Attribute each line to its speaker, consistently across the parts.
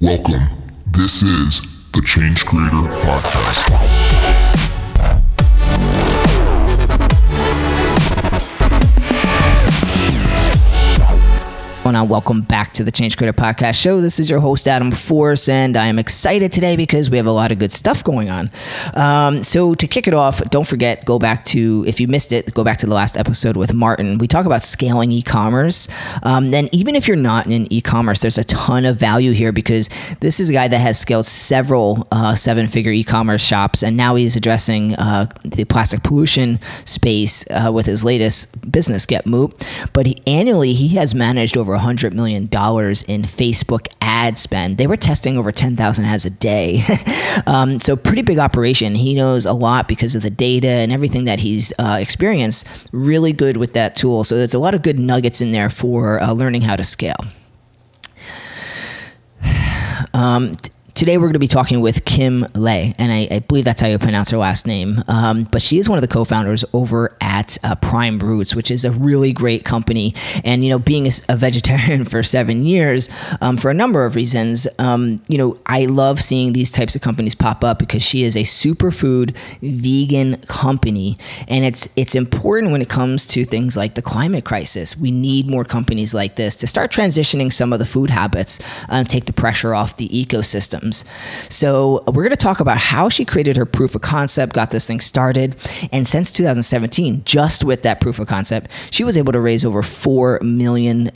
Speaker 1: Welcome. This is the Change Creator Podcast.
Speaker 2: Going on? Welcome back to the Change Creator Podcast Show. This is your host, Adam Force, and I am excited today because we have a lot of good stuff going on. Um, so, to kick it off, don't forget, go back to, if you missed it, go back to the last episode with Martin. We talk about scaling e commerce. Um, and even if you're not in e commerce, there's a ton of value here because this is a guy that has scaled several uh, seven figure e commerce shops, and now he's addressing uh, the plastic pollution space uh, with his latest business, Get Moop. But he, annually, he has managed over $100 million in Facebook ad spend. They were testing over 10,000 ads a day. um, so, pretty big operation. He knows a lot because of the data and everything that he's uh, experienced. Really good with that tool. So, there's a lot of good nuggets in there for uh, learning how to scale. Um, Today, we're going to be talking with Kim Le, and I, I believe that's how you pronounce her last name. Um, but she is one of the co founders over at uh, Prime Roots, which is a really great company. And, you know, being a, a vegetarian for seven years, um, for a number of reasons, um, you know, I love seeing these types of companies pop up because she is a superfood vegan company. And it's, it's important when it comes to things like the climate crisis. We need more companies like this to start transitioning some of the food habits and take the pressure off the ecosystem systems. So, we're going to talk about how she created her proof of concept, got this thing started. And since 2017, just with that proof of concept, she was able to raise over $4 million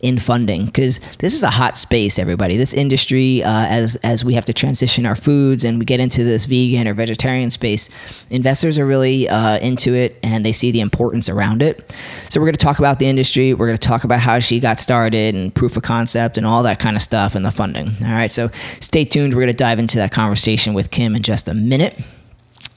Speaker 2: in funding because this is a hot space, everybody. This industry, uh, as, as we have to transition our foods and we get into this vegan or vegetarian space, investors are really uh, into it and they see the importance around it. So, we're going to talk about the industry. We're going to talk about how she got started and proof of concept and all that kind of stuff and the funding. All right. So, Stay tuned. We're going to dive into that conversation with Kim in just a minute.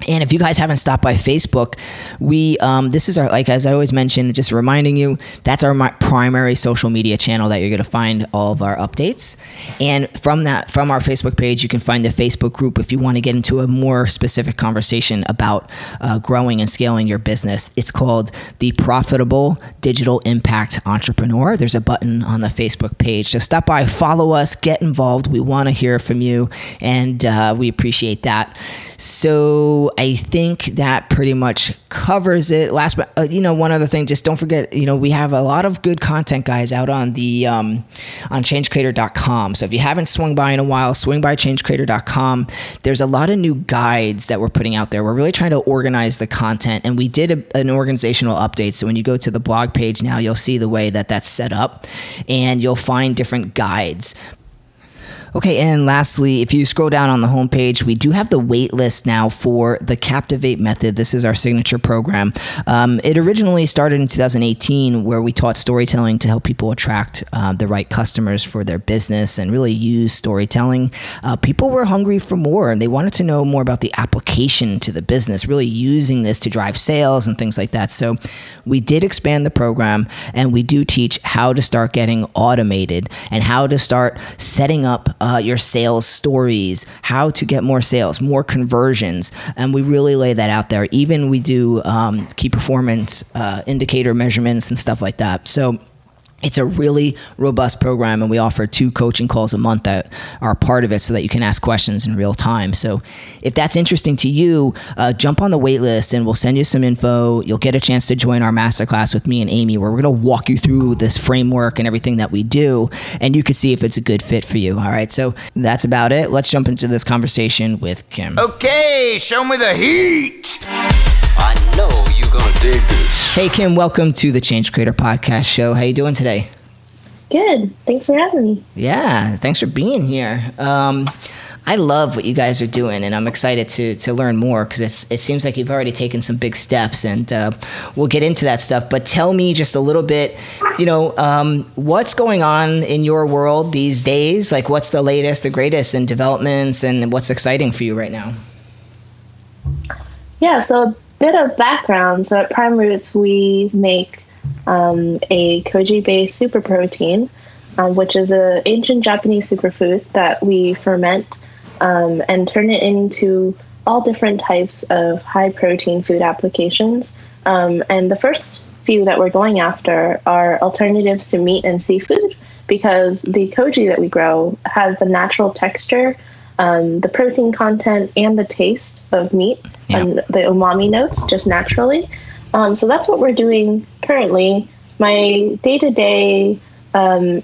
Speaker 2: And if you guys haven't stopped by Facebook, we um, this is our like as I always mention, just reminding you that's our primary social media channel that you're going to find all of our updates. And from that from our Facebook page, you can find the Facebook group if you want to get into a more specific conversation about uh, growing and scaling your business. It's called the Profitable Digital Impact Entrepreneur. There's a button on the Facebook page, so stop by, follow us, get involved. We want to hear from you, and uh, we appreciate that. So I think that pretty much covers it. Last, but uh, you know, one other thing, just don't forget, you know, we have a lot of good content, guys, out on the um, on ChangeCreator.com. So if you haven't swung by in a while, swing by ChangeCreator.com. There's a lot of new guides that we're putting out there. We're really trying to organize the content, and we did a, an organizational update. So when you go to the blog page now, you'll see the way that that's set up, and you'll find different guides. Okay, and lastly, if you scroll down on the homepage, we do have the wait list now for the Captivate method. This is our signature program. Um, it originally started in 2018, where we taught storytelling to help people attract uh, the right customers for their business and really use storytelling. Uh, people were hungry for more and they wanted to know more about the application to the business, really using this to drive sales and things like that. So we did expand the program and we do teach how to start getting automated and how to start setting up uh, your sales stories, how to get more sales, more conversions, and we really lay that out there. Even we do um, key performance uh, indicator measurements and stuff like that. So it's a really robust program and we offer two coaching calls a month that are part of it so that you can ask questions in real time. So if that's interesting to you uh, jump on the wait list and we'll send you some info. You'll get a chance to join our masterclass with me and amy where we're going to walk you through this framework and everything that we do and you can see if it's a good fit for you. All right so that's about it. Let's jump into this conversation with kim.
Speaker 3: Okay show me the heat
Speaker 4: dig this.
Speaker 2: hey kim welcome to the change creator podcast show how you doing today
Speaker 5: Good. Thanks for having me.
Speaker 2: Yeah, thanks for being here. Um, I love what you guys are doing, and I'm excited to to learn more because it's it seems like you've already taken some big steps, and uh, we'll get into that stuff. But tell me just a little bit, you know, um, what's going on in your world these days? Like, what's the latest, the greatest in developments, and what's exciting for you right now?
Speaker 5: Yeah, so a bit of background. So at Prime Roots, we make um, a koji-based super protein, um, which is an ancient Japanese superfood that we ferment um, and turn it into all different types of high protein food applications. Um, and the first few that we're going after are alternatives to meat and seafood. because the koji that we grow has the natural texture, um, the protein content, and the taste of meat
Speaker 2: Yeah.
Speaker 5: and the umami notes just naturally. Um, so that's what we're doing currently. My day to day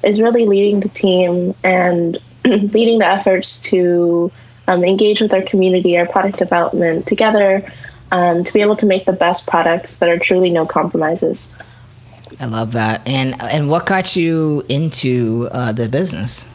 Speaker 5: is really leading the team and leading the efforts to um, engage with our community, our product development together um, to be able to make the best products that are truly no compromises.
Speaker 2: I love that. And and what got you into uh, the business?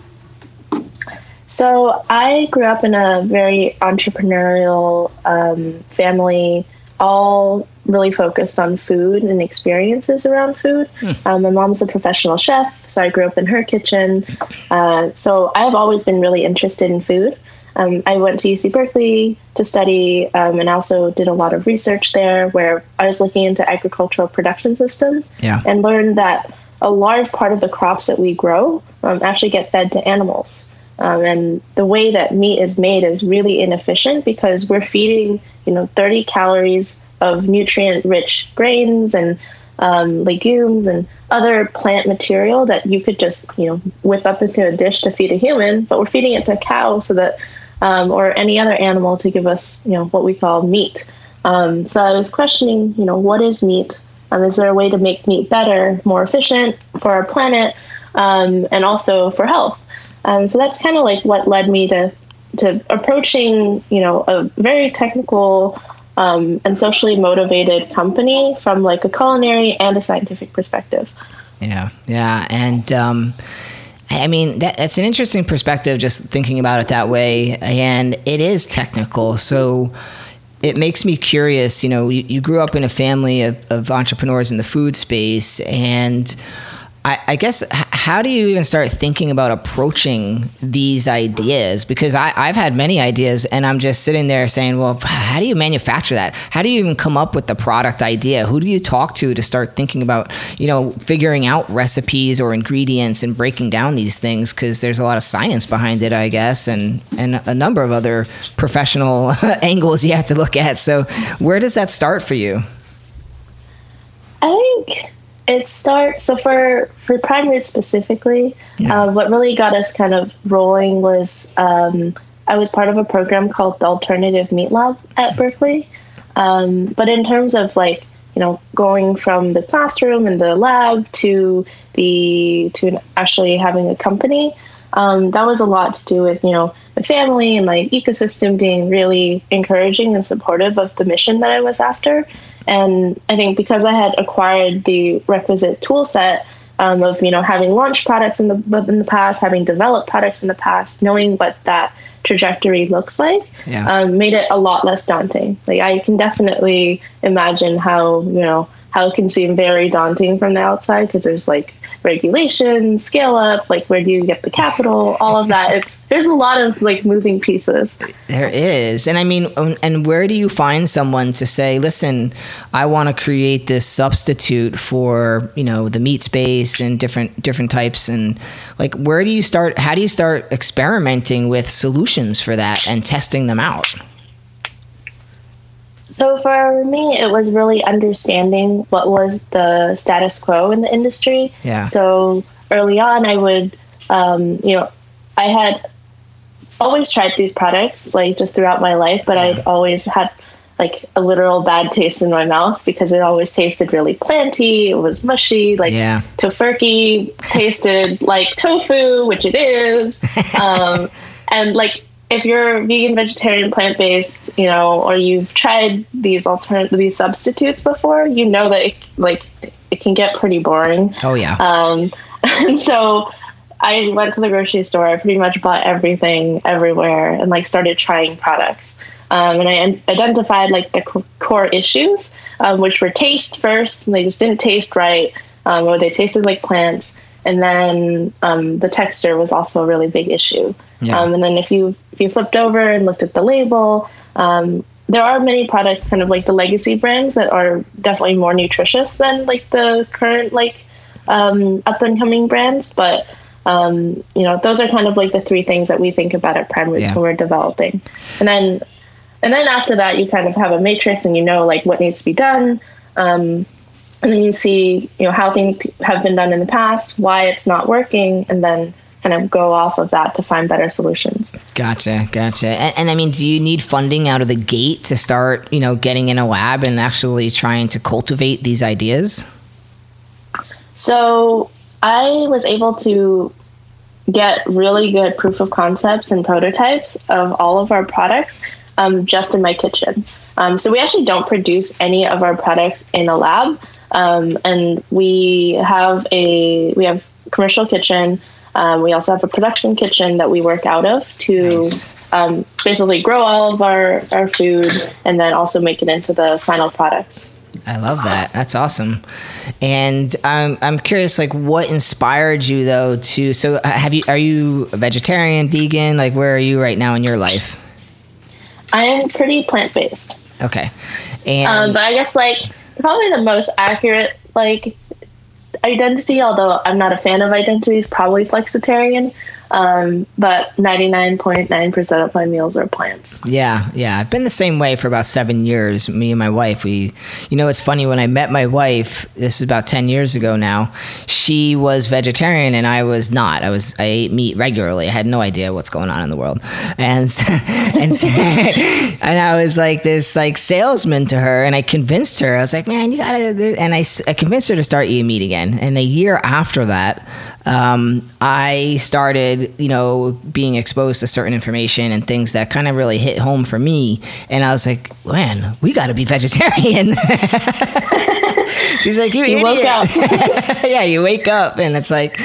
Speaker 5: So I grew up in a very entrepreneurial um, family, all really focused on food and experiences around food. Um, my mom's a professional chef, so I grew up in her kitchen. Uh, so I've always been really interested in food. Um, I went to UC Berkeley to study um, and also did a lot of research there where I was looking into agricultural production systems
Speaker 2: Yeah.
Speaker 5: and learned that a large part of the crops that we grow um, actually get fed to animals. Um, and the way that meat is made is really inefficient because we're feeding, you know, 30 calories of nutrient-rich grains and um, legumes and other plant material that you could just, you know, whip up into a dish to feed a human, but we're feeding it to a cow so that, um, or any other animal to give us, you know, what we call meat. Um, so I was questioning, you know, what is meat? Um, is there a way to make meat better, more efficient for our planet, um, and also for health? Um, so that's kind of like what led me to to approaching, you know, a very technical um, and socially motivated company from like a culinary and a scientific perspective.
Speaker 2: Yeah, yeah, and um, I mean that, that's an interesting perspective. Just thinking about it that way, and it is technical, so it makes me curious. You know, you, you grew up in a family of, of entrepreneurs in the food space, and I, I guess how do you even start thinking about approaching these ideas? Because I, I've had many ideas, and I'm just sitting there saying, "Well, how do you manufacture that? How do you even come up with the product idea? Who do you talk to to start thinking about, you know, figuring out recipes or ingredients and breaking down these things? Because there's a lot of science behind it, I guess, and and a number of other professional angles you have to look at. So, where does that start for you?
Speaker 5: I think it starts so for for prime roots specifically. Uh, what really got us kind of rolling was um, I was part of a program called the Alternative Meat Lab at Berkeley. Um, but in terms of like you know going from the classroom and the lab to the to actually having a company, um, that was a lot to do with you know the family and like ecosystem being really encouraging and supportive of the mission that I was after. And I think because I had acquired the requisite tool set um, of you know having launched products in the in the past, having developed products in the past, knowing what that trajectory looks like,
Speaker 2: Yeah.
Speaker 5: um, made it a lot less daunting. Like I can definitely imagine how you know how it can seem very daunting from the outside because there's like regulation, scale up, like where do you get the capital, all of that. It's there's a lot of like moving pieces.
Speaker 2: There is. And I mean, um, and where do you find someone to say, listen, I want to create this substitute for, you know, the meat space and different, different types. And like, where do you start? How do you start experimenting with solutions for that and testing them out?
Speaker 5: So for me, it was really understanding what was the status quo in the industry.
Speaker 2: Yeah.
Speaker 5: So early on, I would, um, you know, I had always tried these products like just throughout my life, but I'd always had like a literal bad taste in my mouth because it always tasted really planty. It was mushy. Like
Speaker 2: Yeah.
Speaker 5: Tofurky tasted like tofu, which it is. Um, and like if you're vegan, vegetarian, plant based, you know, or you've tried these alternative these substitutes before, you know that it, like it can get pretty boring.
Speaker 2: Oh, yeah.
Speaker 5: Um, and so I went to the grocery store. I pretty much bought everything everywhere and like started trying products. Um, and I en- identified like the c- core issues, um, which were taste first, and they just didn't taste right, um, or they tasted like plants. And then um, the texture was also a really big issue.
Speaker 2: Yeah.
Speaker 5: Um, and then if you if you flipped over and looked at the label, um, there are many products, kind of like the legacy brands, that are definitely more nutritious than like the current like um, up and coming brands. But um, you know, those are kind of like the three things that we think about at Prime
Speaker 2: Yeah.
Speaker 5: when we're developing. And then and then after that, you kind of have a matrix, and you know like what needs to be done. Um, and then you see you know how things have been done in the past, why it's not working, and then kind of go off of that to find better solutions.
Speaker 2: Gotcha, gotcha. And, and, I mean, do you need funding out of the gate to start, you know, getting in a lab and actually trying to cultivate these ideas?
Speaker 5: So I was able to get really good proof of concepts and prototypes of all of our products um, just in my kitchen. Um, so we actually don't produce any of our products in a lab, um, and we have a we have commercial kitchen. Um, we also have a production kitchen that we work out of to nice. Um, basically grow all of our, our food and then also make it into the final products.
Speaker 2: I love that. That's awesome. And I'm I'm curious, like, what inspired you though to? So, uh, have you are you a vegetarian, vegan? Like, where are you right now in your life?
Speaker 5: I am pretty plant based.
Speaker 2: Okay.
Speaker 5: And um, but I guess like probably the most accurate like identity, although I'm not a fan of identities, probably flexitarian. Um, but 99.9% of my meals are plants.
Speaker 2: Yeah, yeah. I've been the same way for about seven years. Me and my wife, we, you know, it's funny when I met my wife, this is about 10 years ago now, she was vegetarian and I was not. I was, I ate meat regularly. I had no idea what's going on in the world. And, and, and I was like this like salesman to her and I convinced her, I was like, man, you gotta, and I, I convinced her to start eating meat again. And a year after that, um, I started, you know, being exposed to certain information and things that kind of really hit home for me. And I was like, man, we got to be vegetarian. She's like, you, you idiot. yeah, you wake up and it's like,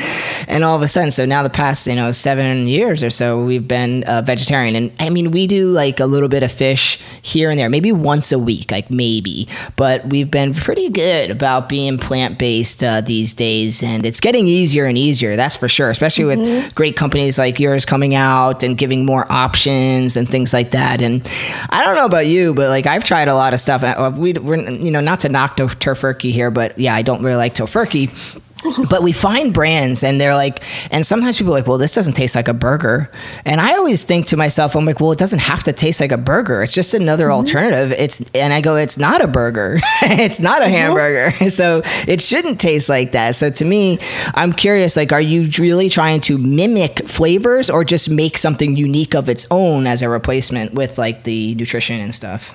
Speaker 2: and all of a sudden, so now the past, you know, seven years or so, we've been uh, vegetarian. And I mean, we do like a little bit of fish here and there, maybe once a week, like maybe, but we've been pretty good about being plant based uh, these days. And it's getting easier and easier, that's for sure, especially mm-hmm. with great companies like yours coming out and giving more options and things like that. And I don't know about you, but like I've tried a lot of stuff. Uh, we, we're, you know, not to knock Tofurky here, but yeah, I don't really like Tofurky but we find brands and they're like and sometimes people are like well this doesn't taste like a burger. And i always think to myself i'm like well it doesn't have to taste like a burger. It's just another mm-hmm. alternative. It's and i go it's not a burger. It's not a mm-hmm. hamburger. So it shouldn't taste like that. So to me i'm curious like are you really trying to mimic flavors or just make something unique of its own as a replacement with like the nutrition and stuff?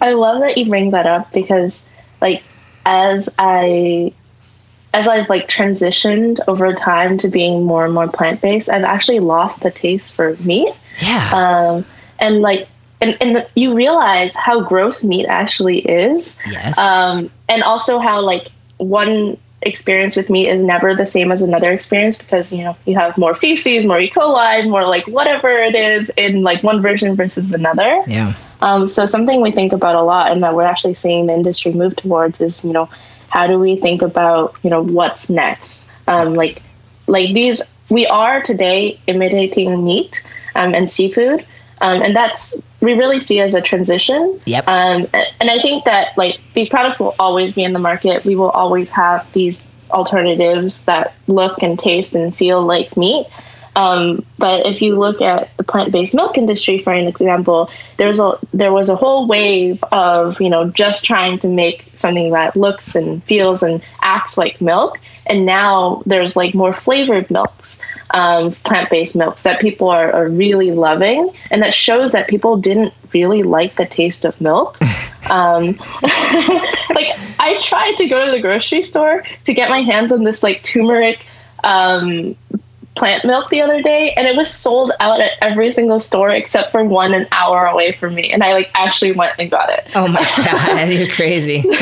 Speaker 5: I love that you bring that up because like as i as I've like transitioned over time to being more and more plant based, I've actually lost the taste for meat.
Speaker 2: Yeah.
Speaker 5: Um, and like, and, and you realize how gross meat actually is.
Speaker 2: Yes.
Speaker 5: Um, and also how like one experience with meat is never the same as another experience because you know you have more feces, more E. coli, more like whatever it is in like one version versus another.
Speaker 2: Yeah.
Speaker 5: Um, so something we think about a lot and that we're actually seeing the industry move towards is you know how do we think about you know what's next? Um, like like these we are today imitating meat um, and seafood um, and that's we really see as a transition.
Speaker 2: Yep.
Speaker 5: Um, and i think that like these products will always be in the market. We will always have these alternatives that look and taste and feel like meat um, but if you look at the plant-based milk industry, for an example, there's a there was a whole wave of you know just trying to make something that looks and feels and acts like milk, and now there's like more flavored milks, um, plant-based milks that people are, are really loving, and that shows that people didn't really like the taste of milk. Um, like I tried to go to the grocery store to get my hands on this like turmeric um, plant milk the other day and it was sold out at every single store except for one an hour away from me and i like actually went and got it.
Speaker 2: Oh my god you're crazy.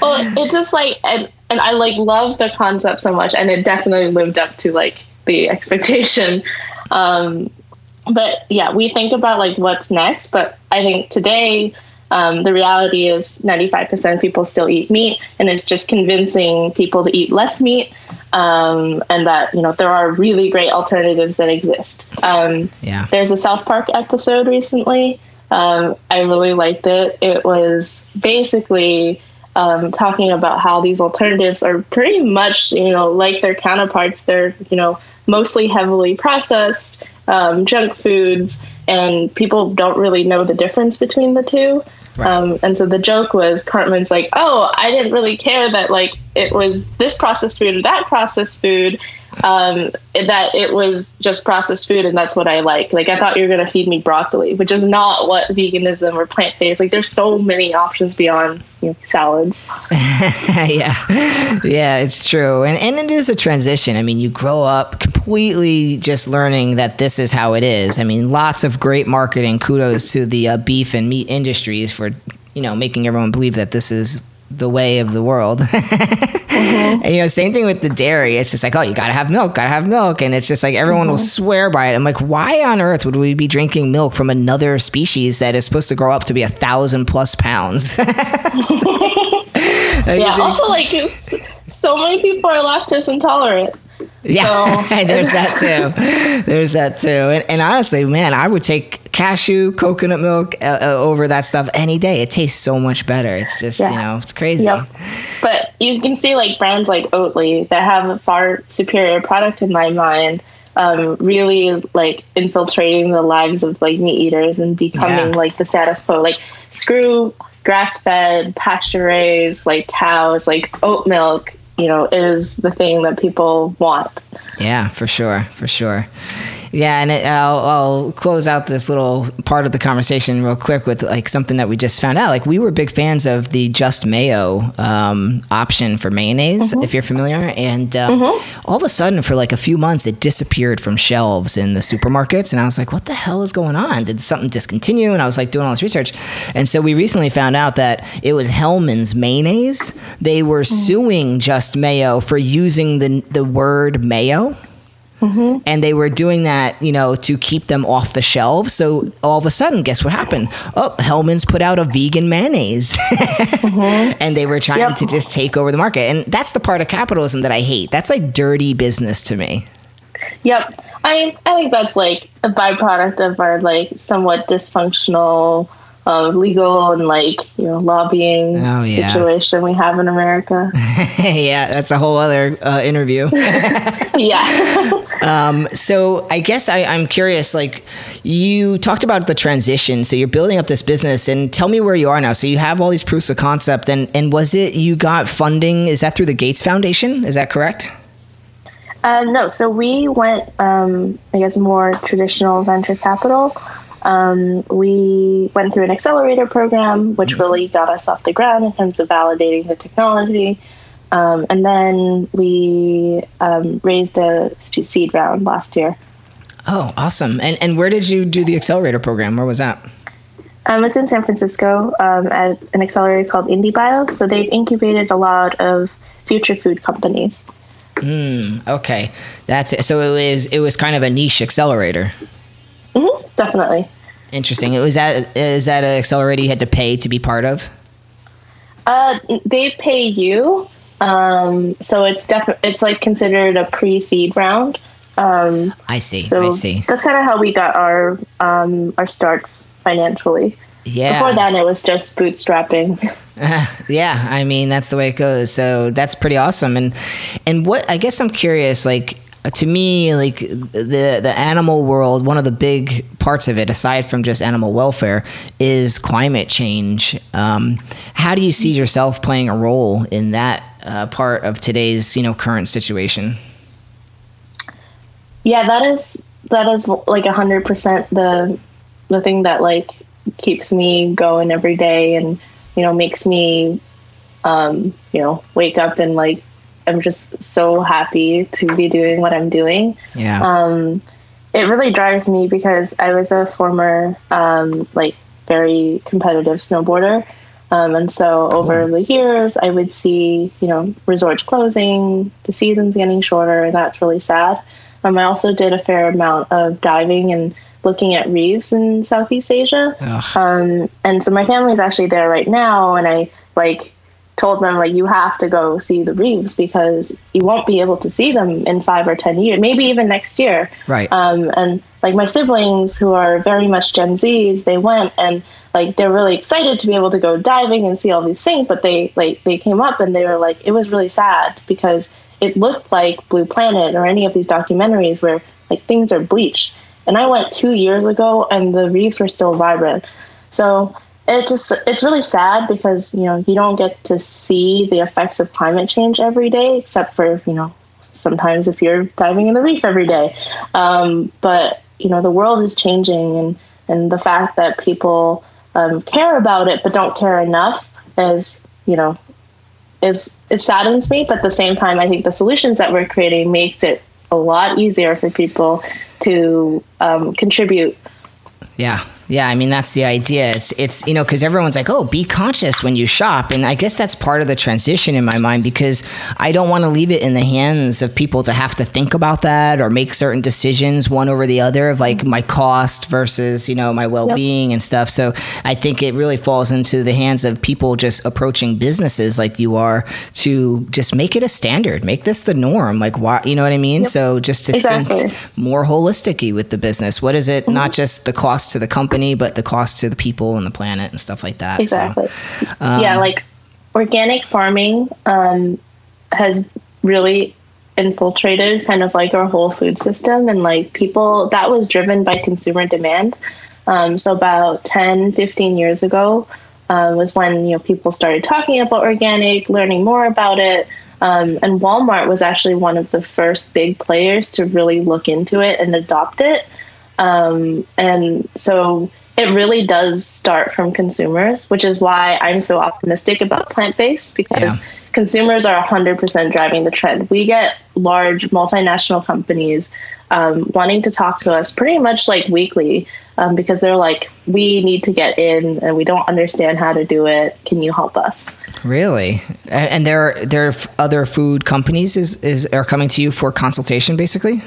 Speaker 5: Well it just like and, and i like love the concept so much and it definitely lived up to like the expectation. Um, but yeah we think about like what's next but i think today um, the reality is 95% of people still eat meat, and it's just convincing people to eat less meat, um, and that you know there are really great alternatives that exist. Um,
Speaker 2: yeah.
Speaker 5: There's a South Park episode recently. Um, I really liked it. It was basically um, talking about how these alternatives are pretty much you know like their counterparts. They're you know mostly heavily processed um, junk foods and people don't really know the difference between the two.
Speaker 2: Right.
Speaker 5: Um, and so the joke was Cartman's like, oh, I didn't really care that like it was this processed food or that processed food, um, that it was just processed food and that's what I like. Like I thought you were gonna feed me broccoli, which is not what veganism or plant based. Like there's so many options beyond you know, salads.
Speaker 2: yeah, yeah, it's true, and and it is a transition. I mean, you grow up completely just learning that this is how it is. I mean, lots of great marketing. Kudos to the uh, beef and meat industries for you know making everyone believe that this is the way of the world. Uh-huh. and, you know, same thing with the dairy. It's just like, oh, you gotta have milk, gotta have milk, and it's just like everyone will uh-huh. swear by it. I'm like, why on earth would we be drinking milk from another species that is supposed to grow up to be a thousand plus pounds?
Speaker 5: Yeah. Also, like so many people are lactose intolerant.
Speaker 2: Yeah,
Speaker 5: So-
Speaker 2: there's that too. There's that too. And, and honestly, man, I would take cashew coconut milk uh, uh, over that stuff any day. It tastes so much better. It's just you know, it's crazy.
Speaker 5: Yep. But you can see like brands like Oatly that have a far superior product in my mind. Um, really like infiltrating the lives of like meat eaters and becoming
Speaker 2: Yeah.
Speaker 5: like the status quo. Like screw grass fed, pasture raised, like cows, like oat milk, you know, is the thing that people want.
Speaker 2: Yeah, for sure, for sure. Yeah, and it, I'll, I'll close out this little part of the conversation real quick with like something that we just found out. Like we were big fans of the Just Mayo um, option for mayonnaise, if you're familiar. And um, all of a sudden, for like a few months, it disappeared from shelves in the supermarkets. And I was like, "What the hell is going on? Did something discontinue?" And I was like doing all this research, and so we recently found out that it was Hellmann's mayonnaise. They were suing Just Mayo for using the the word mayo Mm-hmm. and they were doing that, you know, to keep them off the shelves. So all of a sudden, guess what happened? Oh, Hellmann's put out a vegan mayonnaise, mm-hmm. and they were trying
Speaker 5: Yep.
Speaker 2: to just take over the market. And that's the part of capitalism that I hate. That's like dirty business to me.
Speaker 5: Yep. I I think that's like a byproduct of our like somewhat dysfunctional uh, legal and like you know lobbying
Speaker 2: Oh, yeah.
Speaker 5: situation we have in America.
Speaker 2: yeah, that's a whole other uh, interview.
Speaker 5: yeah.
Speaker 2: so I guess I, I'm curious. Like, you talked about the transition. So you're building up this business, and tell me where you are now. So you have all these proofs of concept, and and was it you got funding? Is that through the Gates Foundation? Is that correct?
Speaker 5: Uh, no, so we went, um, I guess, more traditional venture capital. Um, we went through an accelerator program, which really got us off the ground in terms of validating the technology. Um, and then we um, raised a seed round last year.
Speaker 2: Oh, awesome! And and where did you do the accelerator program? Where was that?
Speaker 5: Um, it's in San Francisco um, at an accelerator called IndieBio. So they've incubated a lot of future food companies.
Speaker 2: Hmm, okay, that's it. So it was it was kind of a niche accelerator.
Speaker 5: Definitely.
Speaker 2: Interesting. It was that is that an accelerator you had to pay to be part of?
Speaker 5: Uh, they pay you, um, so it's definitely it's like considered a pre-seed round. Um,
Speaker 2: I see.
Speaker 5: so
Speaker 2: I see.
Speaker 5: that's kind of how we got our um, our starts financially.
Speaker 2: Yeah.
Speaker 5: Before then, it was just bootstrapping.
Speaker 2: yeah, I mean that's the way it goes. So that's pretty awesome. And and what I guess I'm curious, like uh, to me, like the the animal world, one of the big parts of it, aside from just animal welfare, is climate change. Um, how do you see yourself playing a role in that uh, part of today's you know current situation?
Speaker 5: yeah, that is that is like a hundred percent the the thing that like keeps me going every day and you know makes me um you know wake up and like i'm just so happy to be doing what i'm doing.
Speaker 2: Yeah.
Speaker 5: um it really drives me because i was a former um like very competitive snowboarder. Um, and so over the years i would see you know resorts closing the seasons getting shorter and that's really sad. Um, i also did a fair amount of diving and looking at reefs in southeast asia. Um, and so my family's actually there right now, and I like told them like you have to go see the reefs because you won't be able to see them in five or ten years, maybe even next year.
Speaker 2: Right.
Speaker 5: Um, and like my siblings, who are very much Gen Zs, they went and like they're really excited to be able to go diving and see all these things, but they like they came up and they were like it was really sad because it looked like Blue Planet or any of these documentaries where like things are bleached. And I went two years ago and the reefs were still vibrant. So it just it's really sad because you know you don't get to see the effects of climate change every day except for you know sometimes if you're diving in the reef every day. Um, but you know the world is changing and and the fact that people um, care about it but don't care enough is you know is it saddens me. But at the same time i think the solutions that we're creating makes it a lot easier for people to um, contribute.
Speaker 2: Yeah. Yeah, I mean that's the idea. It's it's you know because everyone's like, oh, be conscious when you shop, and I guess that's part of the transition in my mind because I don't want to leave it in the hands of people to have to think about that or make certain decisions one over the other of like my cost versus you know my well being and stuff. So I think it really falls into the hands of people just approaching businesses like you are to just make it a standard, make this the norm. Like why, you know what I mean? So just to
Speaker 5: Exactly.
Speaker 2: think more holistically with the business. What is it? Not mm-hmm. just the cost to the company, but the cost to the people and the planet and stuff like that. So,
Speaker 5: Exactly. yeah, like organic farming um, has really infiltrated kind of like our whole food system and like people that was driven by consumer demand. Um, so about 10, 15 years ago uh, was when you know people started talking about organic, learning more about it. Um, and Walmart was actually one of the first big players to really look into it and adopt it. Um, and so it really does start from consumers, which is why I'm so optimistic about plant based because
Speaker 2: Yeah.
Speaker 5: consumers are 100% driving the trend. We get large multinational companies um, wanting to talk to us pretty much like weekly um, because they're like, we need to get in and we don't understand how to do it. Can you help us?
Speaker 2: Really, and there there are other food companies is, is are coming to you for consultation, basically.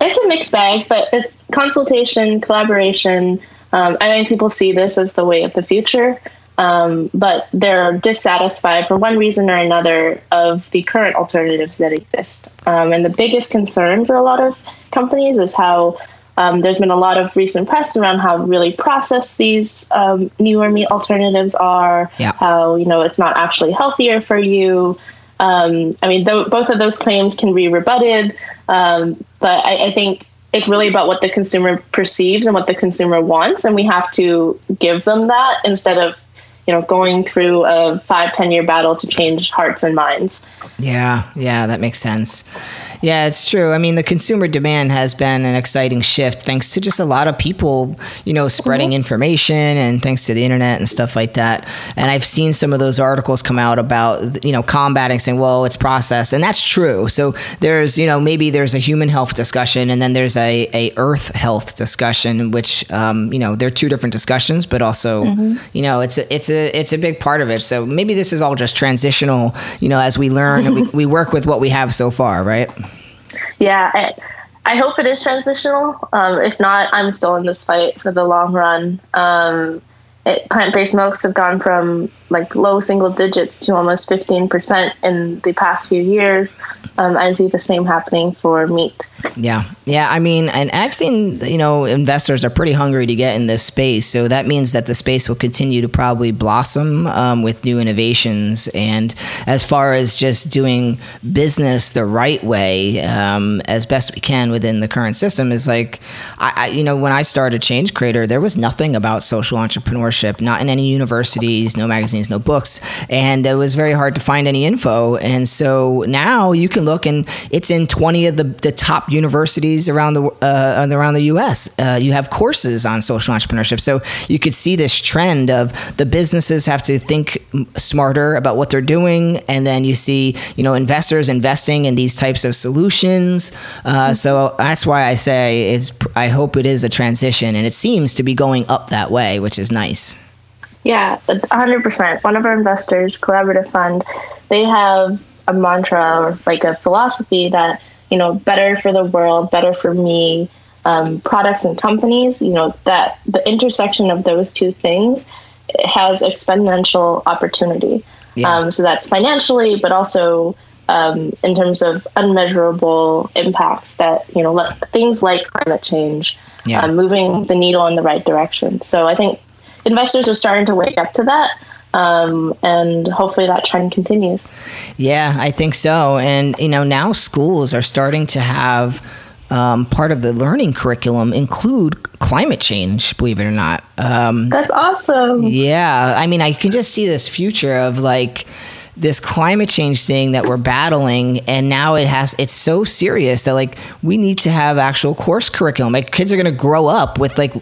Speaker 5: It's a mixed bag, but it's consultation, collaboration. Um, I think people see this as the way of the future, um, but they're dissatisfied for one reason or another of the current alternatives that exist. Um, and the biggest concern for a lot of companies is how um, there's been a lot of recent press around how really processed these um, newer meat alternatives are.
Speaker 2: Yeah.
Speaker 5: How you know it's not actually healthier for you. Um, I mean, th- both of those claims can be rebutted, um, but I, I think it's really about what the consumer perceives and what the consumer wants, and we have to give them that instead of you know going through a five ten year battle to change hearts and minds.
Speaker 2: Yeah, yeah, that makes sense. Yeah, it's true. I mean, the consumer demand has been an exciting shift thanks to just a lot of people, you know, spreading information and thanks to the internet and stuff like that. And I've seen some of those articles come out about, you know, combating saying, well, it's processed. And that's true. So there's, you know, maybe there's a human health discussion and then there's a, a earth health discussion, which, um, you know, they're two different discussions, but also, you know, it's a, it's a, it's a big part of it. So maybe this is all just transitional, you know, as we learn and we, we work with what we have so far, right?
Speaker 5: Yeah, I, I hope it is transitional. Um, if not, I'm still in this fight for the long run. Um, it, plant-based milks have gone from like low single digits to almost 15% in the past few years. Um, I see the same happening for meat.
Speaker 2: Yeah. Yeah. I mean, and I've seen, you know, investors are pretty hungry to get in this space. So that means that the space will continue to probably blossom um, with new innovations. And as far as just doing business the right way, um, as best we can within the current system, is like, I, I, you know, when I started Change Creator, there was nothing about social entrepreneurship, not in any universities, no magazines, no books. And it was very hard to find any info. And so now you can look and it's in 20 of the, the top universities around the uh, around the U.S. Uh, you have courses on social entrepreneurship, so you could see this trend of the businesses have to think smarter about what they're doing, and then you see you know investors investing in these types of solutions. Uh, so that's why I say is I hope it is a transition, and it seems to be going up that way, which is nice.
Speaker 5: Yeah, a 100%. One of our investors, Collaborative Fund, they have a mantra or like a philosophy that, you know, better for the world, better for me, um, products and companies, you know, that the intersection of those two things has exponential opportunity.
Speaker 2: Yeah.
Speaker 5: Um, so that's financially, but also um, in terms of unmeasurable impacts that, you know, let, things like climate change,
Speaker 2: Yeah.
Speaker 5: um, moving the needle in the right direction. So I think investors are starting to wake up to that. Um, and hopefully that trend continues.
Speaker 2: Yeah, I think so. And, you know, now schools are starting to have um, part of the learning curriculum include climate change. Believe it or not. Um,
Speaker 5: That's awesome.
Speaker 2: yeah, I mean, I can just see this future of like this climate change thing that we're battling and now it has it's so serious that like we need to have actual course curriculum like kids are going to grow up with like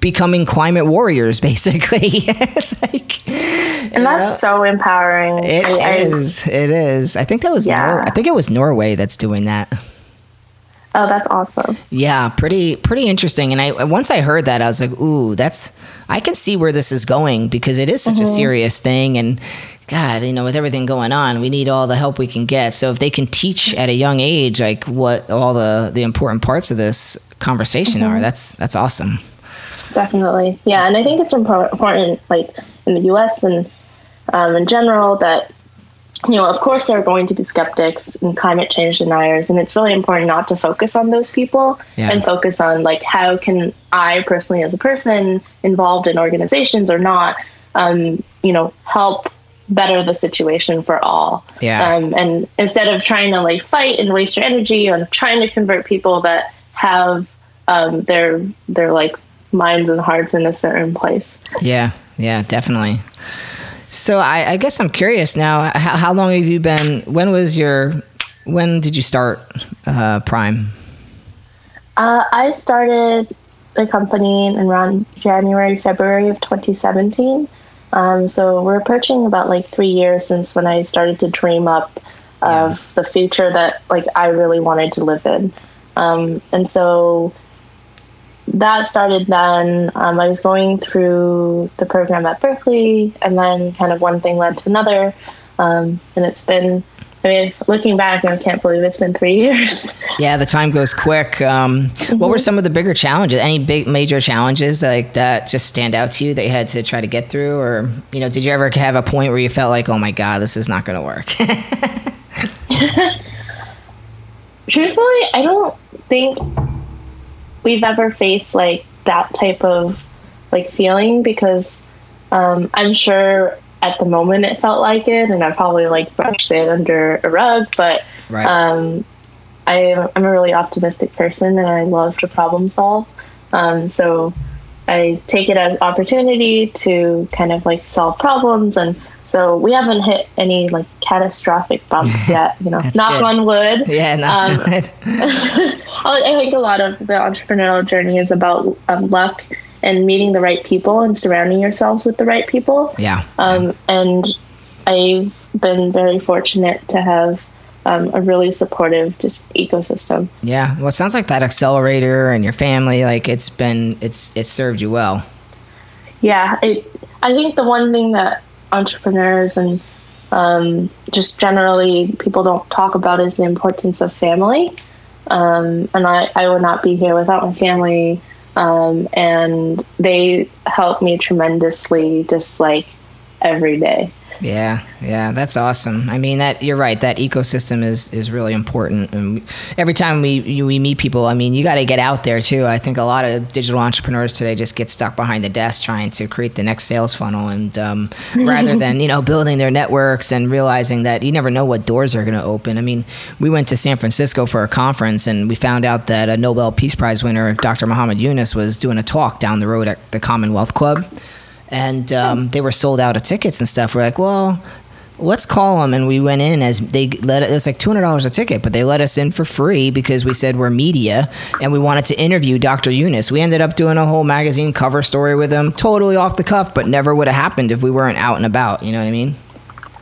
Speaker 2: becoming climate warriors basically it's like
Speaker 5: And that's so empowering.
Speaker 2: it
Speaker 5: I- I-
Speaker 2: is. it is i think that was
Speaker 5: Yeah.
Speaker 2: Nor- i think it was norway that's doing that
Speaker 5: oh, that's awesome.
Speaker 2: Yeah, pretty pretty interesting. And I once I heard that, I was like, "Ooh, that's I can see where this is going because it is such a mm-hmm. serious thing." And God, you know, with everything going on, we need all the help we can get. So if they can teach at a young age, like what all the the important parts of this conversation are, that's that's awesome.
Speaker 5: Definitely. Yeah. And I think it's important, like in the US and um, in general, that, you know, of course, there are going to be skeptics and climate change deniers. And it's really important not to focus on those people
Speaker 2: Yeah.
Speaker 5: and focus on, like, how can I personally, as a person involved in organizations or not, um, you know, help better the situation for all.
Speaker 2: Yeah.
Speaker 5: Um, and instead of trying to like fight and waste your energy on trying to convert people that have um, their their like minds and hearts in a certain place.
Speaker 2: Yeah, yeah, definitely. So I, I guess I'm curious now. How, how long have you been? When was your? When did you start uh, Prime?
Speaker 5: Uh, I started the company in around January, February of 2017. Um, so we're approaching about like three years since when I started to dream up of the future that like I really wanted to live in. Um, and so that started then. Um, I was going through the program at Berkeley, and then kind of one thing led to another. Um, and it's been, I mean, looking back, I can't believe it's been three years.
Speaker 2: Yeah, the time goes quick. Um, What were some of the bigger challenges? Any big major challenges like that just stand out to you that you had to try to get through, or you know, did you ever have a point where you felt like, oh my god, this is not going to work?
Speaker 5: truthfully, I don't think we've ever faced like that type of like feeling because um, I'm sure at the moment it felt like it, and I probably like brushed it under a rug. But
Speaker 2: right.
Speaker 5: um, I, I'm a really optimistic person, and I love to problem solve. Um, so I take it as opportunity to kind of like solve problems and. So we haven't hit any like catastrophic bumps yet, you know.
Speaker 2: That's
Speaker 5: Knock
Speaker 2: good.
Speaker 5: on wood.
Speaker 2: yeah, not,
Speaker 5: um, I I think a lot of the entrepreneurial journey is about um, luck and meeting the right people and surrounding yourselves with the right people.
Speaker 2: yeah.
Speaker 5: Um, and I've been very fortunate to have um, a really supportive just ecosystem.
Speaker 2: Yeah. Well, it sounds like that accelerator and your family, like it's been, it's, it's served you well.
Speaker 5: Yeah, it, I think the one thing that entrepreneurs and um, just generally people don't talk about is the importance of family. Um, and I, I would not be here without my family. Um, and they help me tremendously, just like every day.
Speaker 2: Yeah, yeah, that's awesome. I mean, that you're right. That ecosystem is is really important. And every time we you, we meet people, I mean, you got to get out there too. I think a lot of digital entrepreneurs today just get stuck behind the desk trying to create the next sales funnel, and um, rather than you know building their networks and realizing that you never know what doors are going to open. I mean, we went to San Francisco for a conference, and we found out that a Nobel Peace Prize winner, Dr. Muhammad Yunus, was doing a talk down the road at the Commonwealth Club and um, they were sold out of tickets and stuff. We're like, well, let's call them. And we went in as they let it was like two hundred dollars a ticket, but they let us in for free because we said we're media and we wanted to interview Dr. Yunus. We ended up doing a whole magazine cover story with him, totally off the cuff, but never would have happened if we weren't out and about. You know what I mean?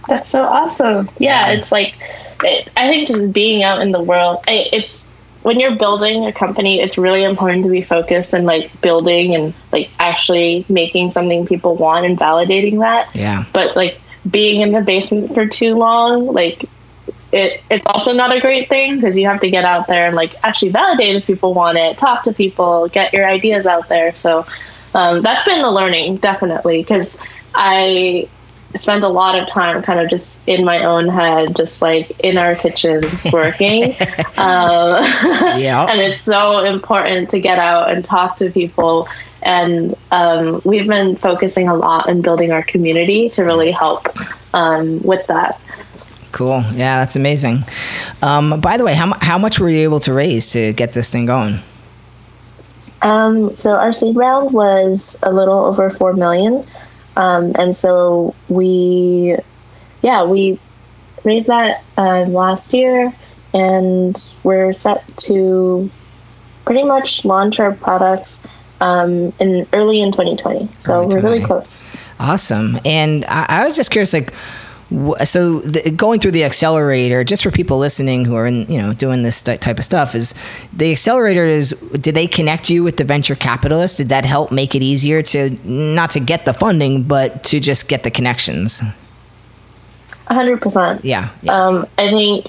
Speaker 5: That's so awesome. Yeah, it's like, it, I think just being out in the world, I, it's when you're building a company, it's really important to be focused and like building and like actually making something people want and validating that.
Speaker 2: Yeah.
Speaker 5: But like being in the basement for too long, like it, it's also not a great thing because you have to get out there and like actually validate if people want it, talk to people, get your ideas out there. So um, that's been the learning definitely because I spent a lot of time kind of just in my own head, just like in our kitchens working. um,
Speaker 2: Yeah.
Speaker 5: and it's so important to get out and talk to people. And um, we've been focusing a lot on building our community to really help um, with that.
Speaker 2: Cool. Yeah, that's amazing. Um, by the way, how, how much were you able to raise to get this thing going?
Speaker 5: Um, so our seed round was a little over four million, um, and so we, yeah, we raised that uh, last year, and we're set to pretty much launch our products um, in early in 2020. So
Speaker 2: Early
Speaker 5: we're really close.
Speaker 2: Awesome. And I, I was just curious, like, so the, going through the accelerator, just for people listening who are in, you know, doing this type of stuff, is the accelerator is did they connect you with the venture capitalists? Did that help make it easier to not to get the funding, but to just get the connections?
Speaker 5: 100%.
Speaker 2: Yeah. yeah.
Speaker 5: Um, I think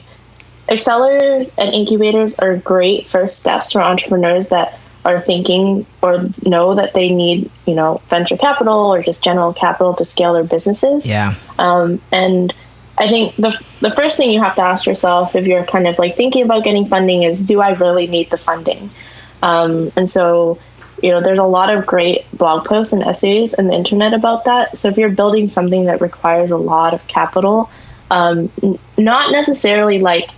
Speaker 5: accelerators and incubators are great first steps for entrepreneurs that are thinking or know that they need, you know, venture capital or just general capital to scale their businesses.
Speaker 2: yeah.
Speaker 5: Um, and I think the, the first thing you have to ask yourself if you're kind of like thinking about getting funding is, do I really need the funding? Um, and so, you know, there's a lot of great blog posts and essays on the internet about that. So if you're building something that requires a lot of capital, um, n- not necessarily like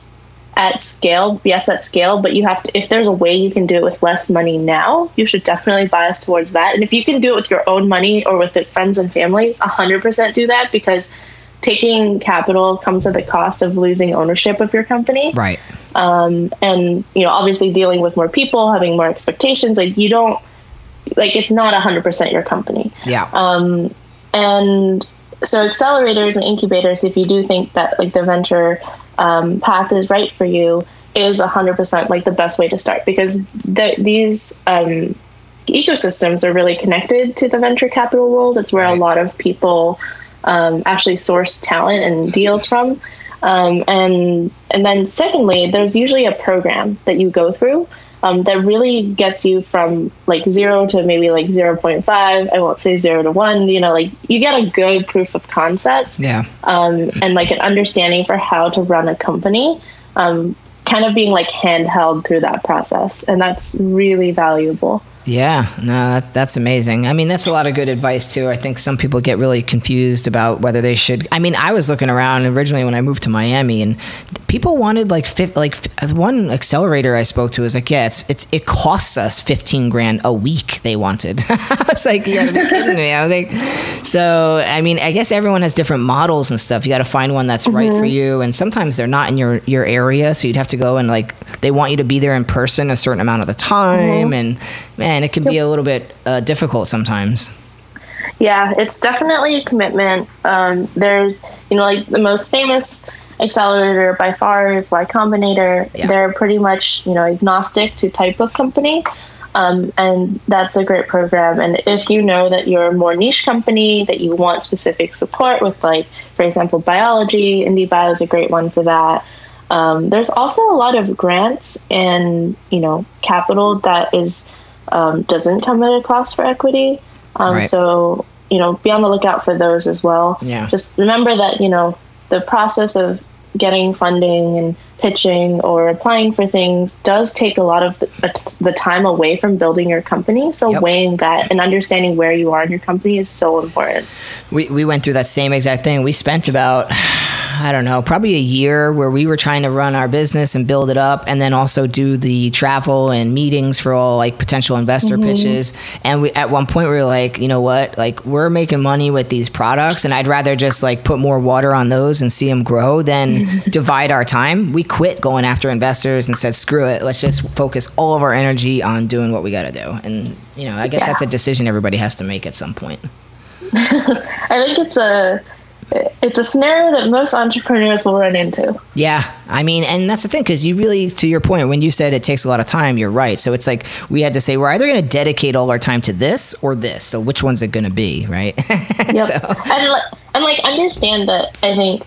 Speaker 5: at scale, yes, at scale, but you have to, if there's a way you can do it with less money now, you should definitely bias towards that. And if you can do it with your own money or with it friends and family, 100% do that because taking capital comes at the cost of losing ownership of your company
Speaker 2: Right.
Speaker 5: um, and you know obviously dealing with more people having more expectations like you don't like it's not 100% your company
Speaker 2: Yeah.
Speaker 5: um, and so accelerators and incubators if you do think that like the venture um, path is right for you is 100% like the best way to start. Because the, these um, ecosystems are really connected to the venture capital world. It's where a lot of people um, actually source talent and deals from. Um, and and then secondly there's usually a program that you go through um, that really gets you from like zero to maybe like 0.5 i won't say zero to one you know like you get a good proof of concept
Speaker 2: Yeah.
Speaker 5: um, and like an understanding for how to run a company um, kind of being like handheld through that process. And that's really valuable
Speaker 2: Yeah, no, that, that's amazing. I mean, that's a lot of good advice too. I think some people get really confused about whether they should. I mean, I was looking around originally when I moved to Miami, and people wanted like like uh, one accelerator I spoke to was like, yeah, it's it's it costs us fifteen grand a week. They wanted. I was like, you gotta be kidding me. I was like, so I mean, I guess everyone has different models and stuff. You got to find one that's right for mm-hmm. you, and sometimes they're not in your your area, so you'd have to go and like they want you to be there in person a certain amount of the time, mm-hmm. and man, it can be a little bit uh, difficult sometimes.
Speaker 5: Yeah, it's definitely a commitment. Um, there's, you know, like the most famous accelerator by far is Y Combinator.
Speaker 2: Yeah.
Speaker 5: They're pretty much, you know, agnostic to type of company. Um, and that's a great program. And if you know that you're a more niche company, that you want specific support with, like, for example, biology, IndieBio is a great one for that. Um, there's also a lot of grants and, you know, capital that is um, doesn't come at a cost for equity. Um,
Speaker 2: Right.
Speaker 5: So, you know, be on the lookout for those as well.
Speaker 2: Yeah.
Speaker 5: Just remember that, you know, the process of getting funding and pitching or applying for things does take a lot of the, the time away from building your company. So,
Speaker 2: Yep.
Speaker 5: weighing that and understanding where you are in your company is so important.
Speaker 2: We, we went through that same exact thing. We spent about, I don't know, probably a year where we were trying to run our business and build it up and then also do the travel and meetings for all like potential investor mm-hmm. pitches. And we, at one point we were like, you know what, like we're making money with these products and I'd rather just like put more water on those and see them grow than divide our time. We quit going after investors and said, screw it. Let's just focus all of our energy on doing what we got to do. And, you know, I guess
Speaker 5: Yeah.
Speaker 2: that's a decision everybody has to make at some point.
Speaker 5: I think it's a it's a scenario that most entrepreneurs will run into.
Speaker 2: Yeah, I mean, and that's the thing because you really, to your point, when you said it takes a lot of time, you're right. So it's like we had to say we're either going to dedicate all our time to this or this. So which one's it going to be, right?
Speaker 5: Yep.
Speaker 2: so,
Speaker 5: And like, and like understand that I think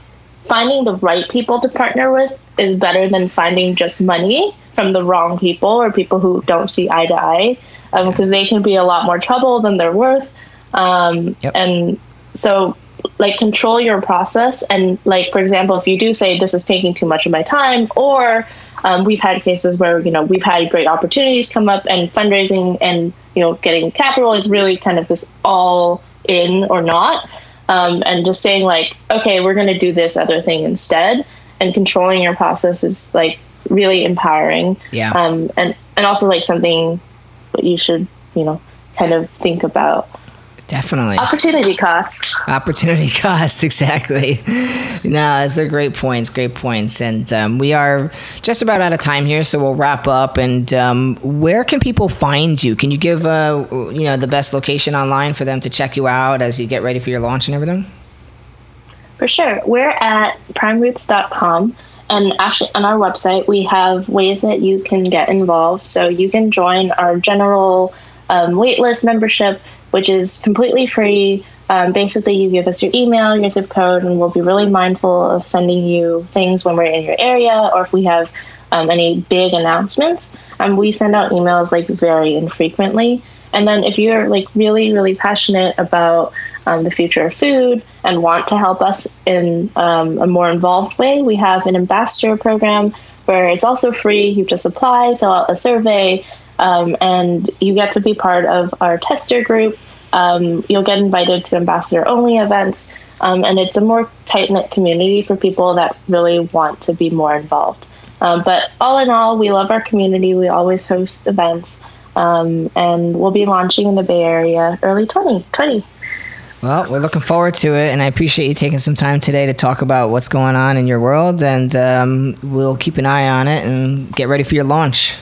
Speaker 5: finding the right people to partner with is better than finding just money from the wrong people or people who don't see eye to eye, because they can be a lot more trouble than they're worth. Um,
Speaker 2: Yep.
Speaker 5: And so, like, control your process. And like, for example, if you do say this is taking too much of my time, or um, we've had cases where you know we've had great opportunities come up, and fundraising and you know getting capital is really kind of this all in or not, um, and just saying like, okay, we're going to do this other thing instead, and controlling your process is like really empowering.
Speaker 2: Yeah.
Speaker 5: Um, and and also like something what you should, you know, kind of think about.
Speaker 2: Definitely.
Speaker 5: Opportunity costs.
Speaker 2: Opportunity costs, exactly. No, those are great points, great points. And um, we are just about out of time here, so we'll wrap up. And um, where can people find you? Can you give uh, you know the best location online for them to check you out as you get ready for your launch and everything?
Speaker 5: For sure. We're at primeroots.com. And actually, on our website, we have ways that you can get involved. So you can join our general um, waitlist membership, which is completely free. Um, basically, you give us your email, your zip code, and we'll be really mindful of sending you things when we're in your area or if we have um, any big announcements. Um, we send out emails like very infrequently. And then if you're like really, really passionate about um, the future of food and want to help us in um, a more involved way, we have an ambassador program where it's also free. You just apply, fill out a survey, um, and you get to be part of our tester group. Um, you'll get invited to ambassador only events, um, and it's a more tight knit community for people that really want to be more involved. Um, but all in all, we love our community. We always host events, um, and we'll be launching in the Bay Area early 2020.
Speaker 2: Well, we're looking forward to it, and I appreciate you taking some time today to talk about what's going on in your world, and um, we'll keep an eye on it and get ready for your launch.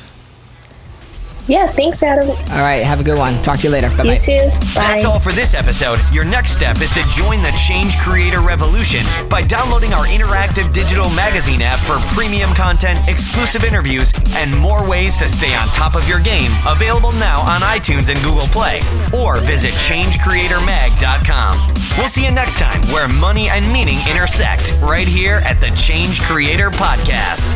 Speaker 5: Yeah, thanks, Adam.
Speaker 2: All right, have a good one. Talk to you later. Bye
Speaker 5: You
Speaker 2: bye.
Speaker 5: too. Bye.
Speaker 6: That's all for this episode. Your next step is to join the Change Creator Revolution by downloading our interactive digital magazine app for premium content, exclusive interviews, and more ways to stay on top of your game. Available now on iTunes and Google Play. Or visit changecreatormag.com. We'll see you next time where money and meaning intersect, right here at the Change Creator Podcast.